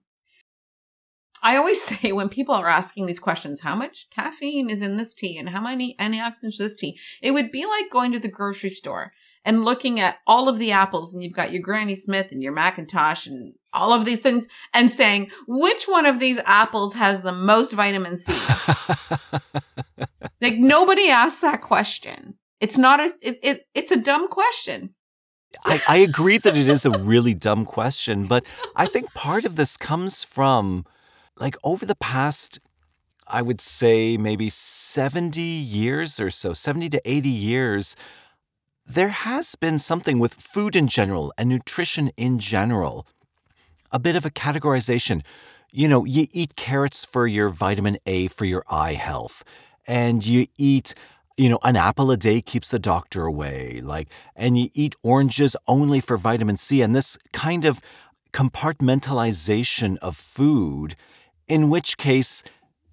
S2: I always say when people are asking these questions, how much caffeine is in this tea and how many antioxidants is this tea? It would be like going to the grocery store and looking at all of the apples and you've got your Granny Smith and your McIntosh and all of these things and saying, which one of these apples has the most vitamin C? like nobody asks that question. It's not a, it, it it's a dumb question.
S1: I, I agree that it is a really dumb question, but I think part of this comes from like over the past, I would say maybe 70 years or so, 70 to 80 years, there has been something with food in general and nutrition in general, a bit of a categorization. You know, you eat carrots for your vitamin A for your eye health, and you eat you know, an apple a day keeps the doctor away, like, and you eat oranges only for vitamin C. And this kind of compartmentalization of food, in which case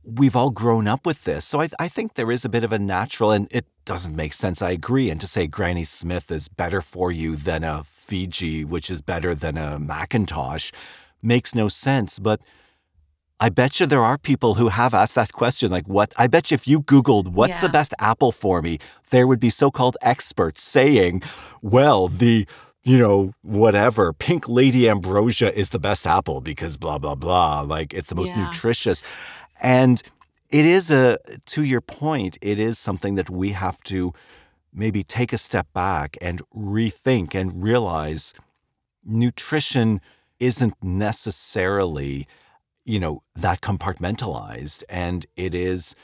S1: we've all grown up with this. So I, I think there is a bit of a natural, and it doesn't make sense. I agree. And to say Granny Smith is better for you than a Fuji, which is better than a McIntosh, makes no sense. But I bet you there are people who have asked that question. Like, what? I bet you if you Googled, what's yeah. the best apple for me, there would be so called experts saying, well, the, you know, whatever, pink lady ambrosia is the best apple because blah, blah, blah. Like, it's the most yeah. nutritious. And it is a, to your point, it is something that we have to maybe take a step back and rethink and realize nutrition isn't necessarily you know, that compartmentalized and it is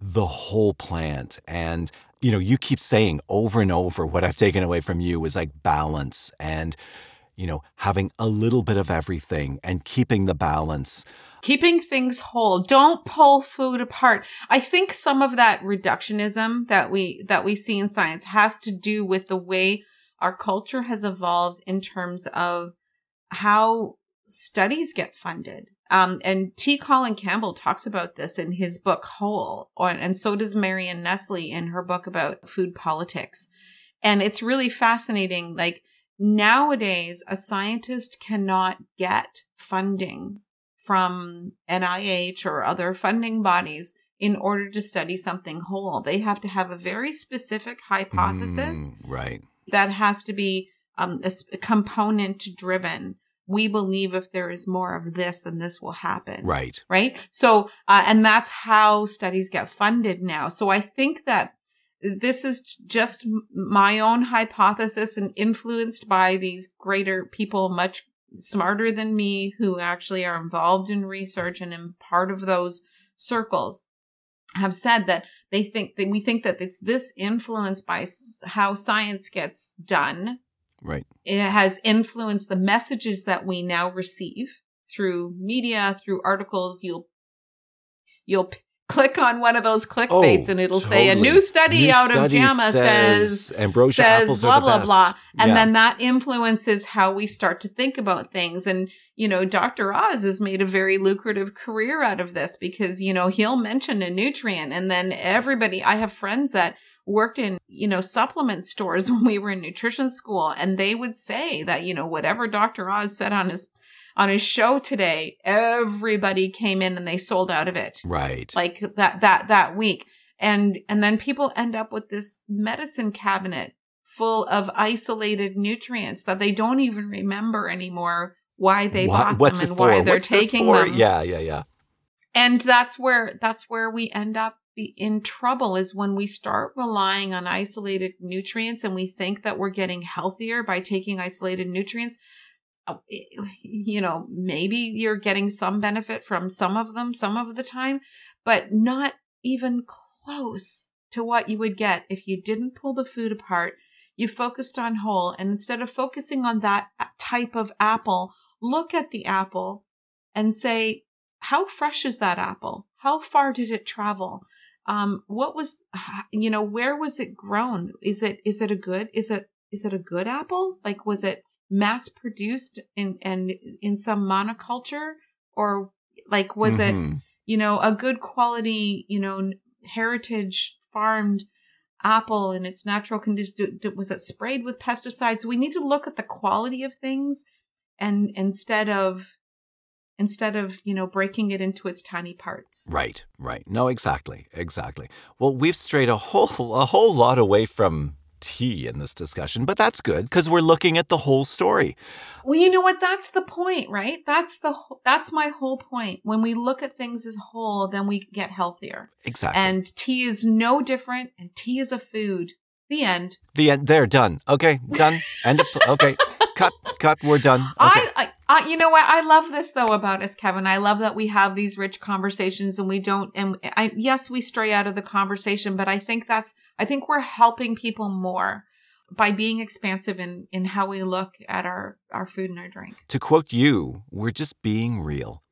S1: the whole plant. And, you know, you keep saying over and over what I've taken away from you is like balance and, you know, having a little bit of everything and keeping the balance.
S2: Keeping things whole. Don't pull food apart. I think some of that reductionism that we that we see in science has to do with the way our culture has evolved in terms of how studies get funded. Um, and T. Colin Campbell talks about this in his book Whole, and so does Marion Nestle in her book about food politics. And it's really fascinating. Like nowadays, a scientist cannot get funding from NIH or other funding bodies in order to study something whole. They have to have a very specific hypothesis.
S1: Mm, right.
S2: That has to be um, a, a component driven we believe if there is more of this, then this will happen.
S1: Right.
S2: Right. So, uh, and that's how studies get funded now. So I think that this is just my own hypothesis and influenced by these greater people, much smarter than me, who actually are involved in research and in part of those circles have said that they think that we think that it's this influenced by how science gets done
S1: Right.
S2: It has influenced the messages that we now receive through media, through articles. You'll you'll click on one of those clickbaits oh, and it'll totally. say a new study new out study of JAMA says,
S1: says ambrosia says apples
S2: blah
S1: blah
S2: best. blah, and yeah. then that influences how we start to think about things. And you know, Dr. Oz has made a very lucrative career out of this because you know he'll mention a nutrient, and then everybody. I have friends that worked in, you know, supplement stores when we were in nutrition school. And they would say that, you know, whatever Dr. Oz said on his, on his show today, everybody came in and they sold out of it.
S1: Right.
S2: Like that, that, that week. And, and then people end up with this medicine cabinet full of isolated nutrients that they don't even remember anymore why they bought them and
S1: for?
S2: why they're
S1: what's
S2: taking them.
S1: Yeah, yeah, yeah.
S2: And that's where that's where we end up in trouble is when we start relying on isolated nutrients and we think that we're getting healthier by taking isolated nutrients. Uh, you know, maybe you're getting some benefit from some of them some of the time, but not even close to what you would get if you didn't pull the food apart. You focused on whole. And instead of focusing on that type of apple, look at the apple and say, how fresh is that apple? How far did it travel? Um, what was, you know, where was it grown? Is it, is it a good, is it, is it a good apple? Like, was it mass produced in, and in some monoculture or like, was mm-hmm. it, you know, a good quality, you know, heritage farmed apple in its natural condition? Was it sprayed with pesticides? We need to look at the quality of things and instead of instead of, you know, breaking it into its tiny parts.
S1: Right, right. No, exactly, exactly. Well, we've strayed a whole a whole lot away from tea in this discussion, but that's good because we're looking at the whole story.
S2: Well, you know what? That's the point, right? That's the that's my whole point. When we look at things as whole, then we get healthier.
S1: Exactly.
S2: And tea is no different, and tea is a food. The end.
S1: The end. There, done. Okay, done. End of. Okay, cut, cut. We're done. Okay.
S2: I, I, I, you know what? I love this though about us, Kevin. I love that we have these rich conversations and we don't. And I, yes, we stray out of the conversation, but I think that's. I think we're helping people more by being expansive in in how we look at our our food and our drink.
S1: to quote you, we're just being real.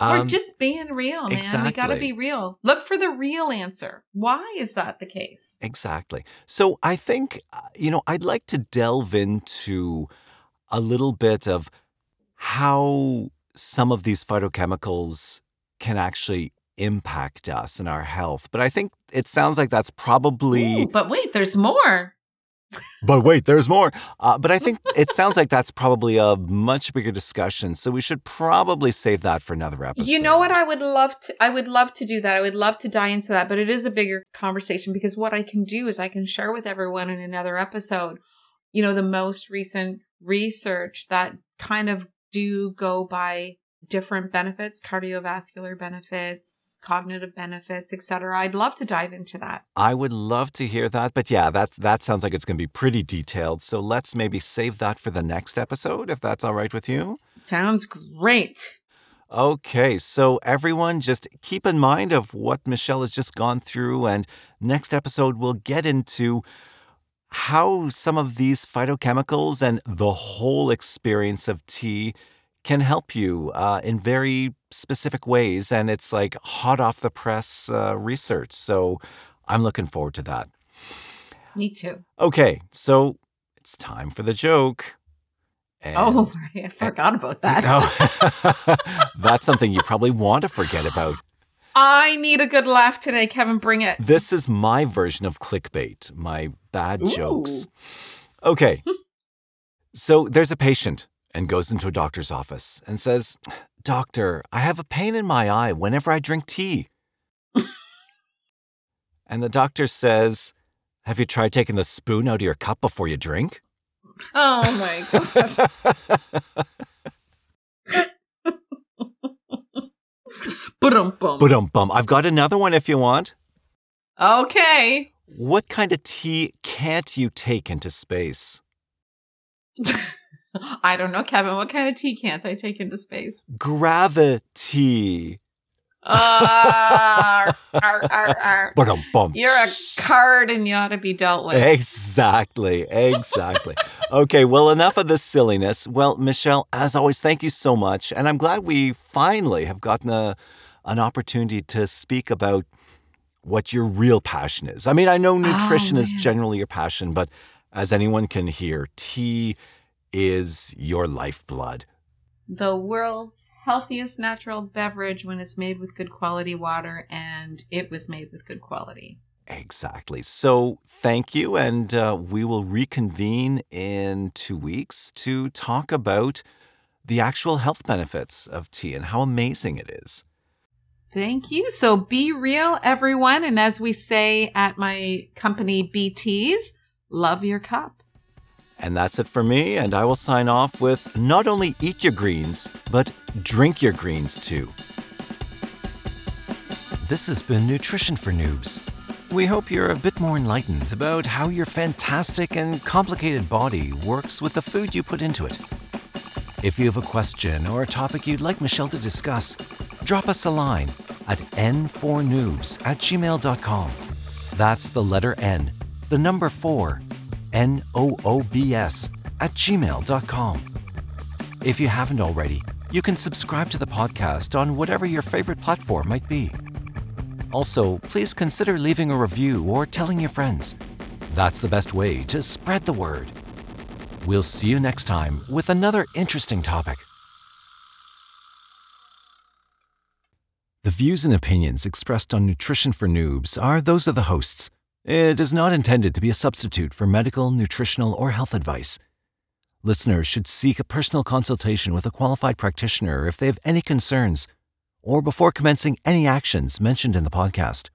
S2: We're
S1: Um,
S2: just being real, man. We got to be real. Look for the real answer. Why is that the case?
S1: Exactly. So I think, uh, you know, I'd like to delve into a little bit of how some of these phytochemicals can actually impact us and our health. But I think it sounds like that's probably.
S2: Ooh, but wait, there's more.
S1: But wait, there's more. Uh, but I think it sounds like that's probably a much bigger discussion. So we should probably save that for another episode.
S2: You know what? I would love to. I would love to do that. I would love to dive into that, but it is a bigger conversation because what I can do is I can share with everyone in another episode. You know, the most recent research that kind of do go by different benefits, cardiovascular benefits, cognitive benefits, etc. I'd love to dive into that.
S1: I would love to hear that, but yeah, that that sounds like it's going to be pretty detailed. So let's maybe save that for the next episode, if that's all right with you.
S2: Sounds great.
S1: Okay, so everyone, just keep in mind of what Michelle has just gone through, and next episode we'll get into how some of these phytochemicals and the whole experience of tea can help you uh, in very specific ways, and it's like hot off the press uh, research. So I'm looking forward to that.
S2: Me too.
S1: Okay, so it's time for the joke. And
S2: oh, I forgot about that.
S1: Oh, that's something you probably want to forget about.
S2: I need a good laugh today, Kevin. Bring it.
S1: This is my version of clickbait, my bad jokes. Okay. so there's a patient and goes into a doctor's office and says, Doctor, I have a pain in my eye whenever I drink tea. and the doctor says, Have you tried taking the spoon out of your cup before you drink?
S2: Oh my god. Ba-dum-bum.
S1: But um bum, I've got another one if you want.
S2: Okay.
S1: What kind of tea can't you take into space?
S2: I don't know, Kevin. What kind of tea can't I take into space?
S1: Gravity.
S2: Uh. You're a card and you ought to be dealt with.
S1: Exactly. Exactly. okay, well, enough of this silliness. Well, Michelle, as always, thank you so much. And I'm glad we finally have gotten a, an opportunity to speak about what your real passion is. I mean, I know nutrition is generally your passion, but as anyone can hear, tea is your lifeblood.
S2: The world's healthiest natural beverage when it's made with good quality water, and it was made with good quality.
S1: Exactly. So thank you. And uh, we will reconvene in two weeks to talk about the actual health benefits of tea and how amazing it is.
S2: Thank you. So be real, everyone. And as we say at my company, BTs, love your cup.
S1: And that's it for me. And I will sign off with not only eat your greens, but drink your greens too. This has been Nutrition for Noobs. We hope you're a bit more enlightened about how your fantastic and complicated body works with the food you put into it. If you have a question or a topic you'd like Michelle to discuss, drop us a line at n4noobs at gmail.com. That's the letter N, the number 4, N O O B S, at gmail.com. If you haven't already, you can subscribe to the podcast on whatever your favorite platform might be. Also, please consider leaving a review or telling your friends. That's the best way to spread the word. We'll see you next time with another interesting topic. The views and opinions expressed on Nutrition for Noobs are those of the hosts. It is not intended to be a substitute for medical, nutritional, or health advice. Listeners should seek a personal consultation with a qualified practitioner if they have any concerns or before commencing any actions mentioned in the podcast.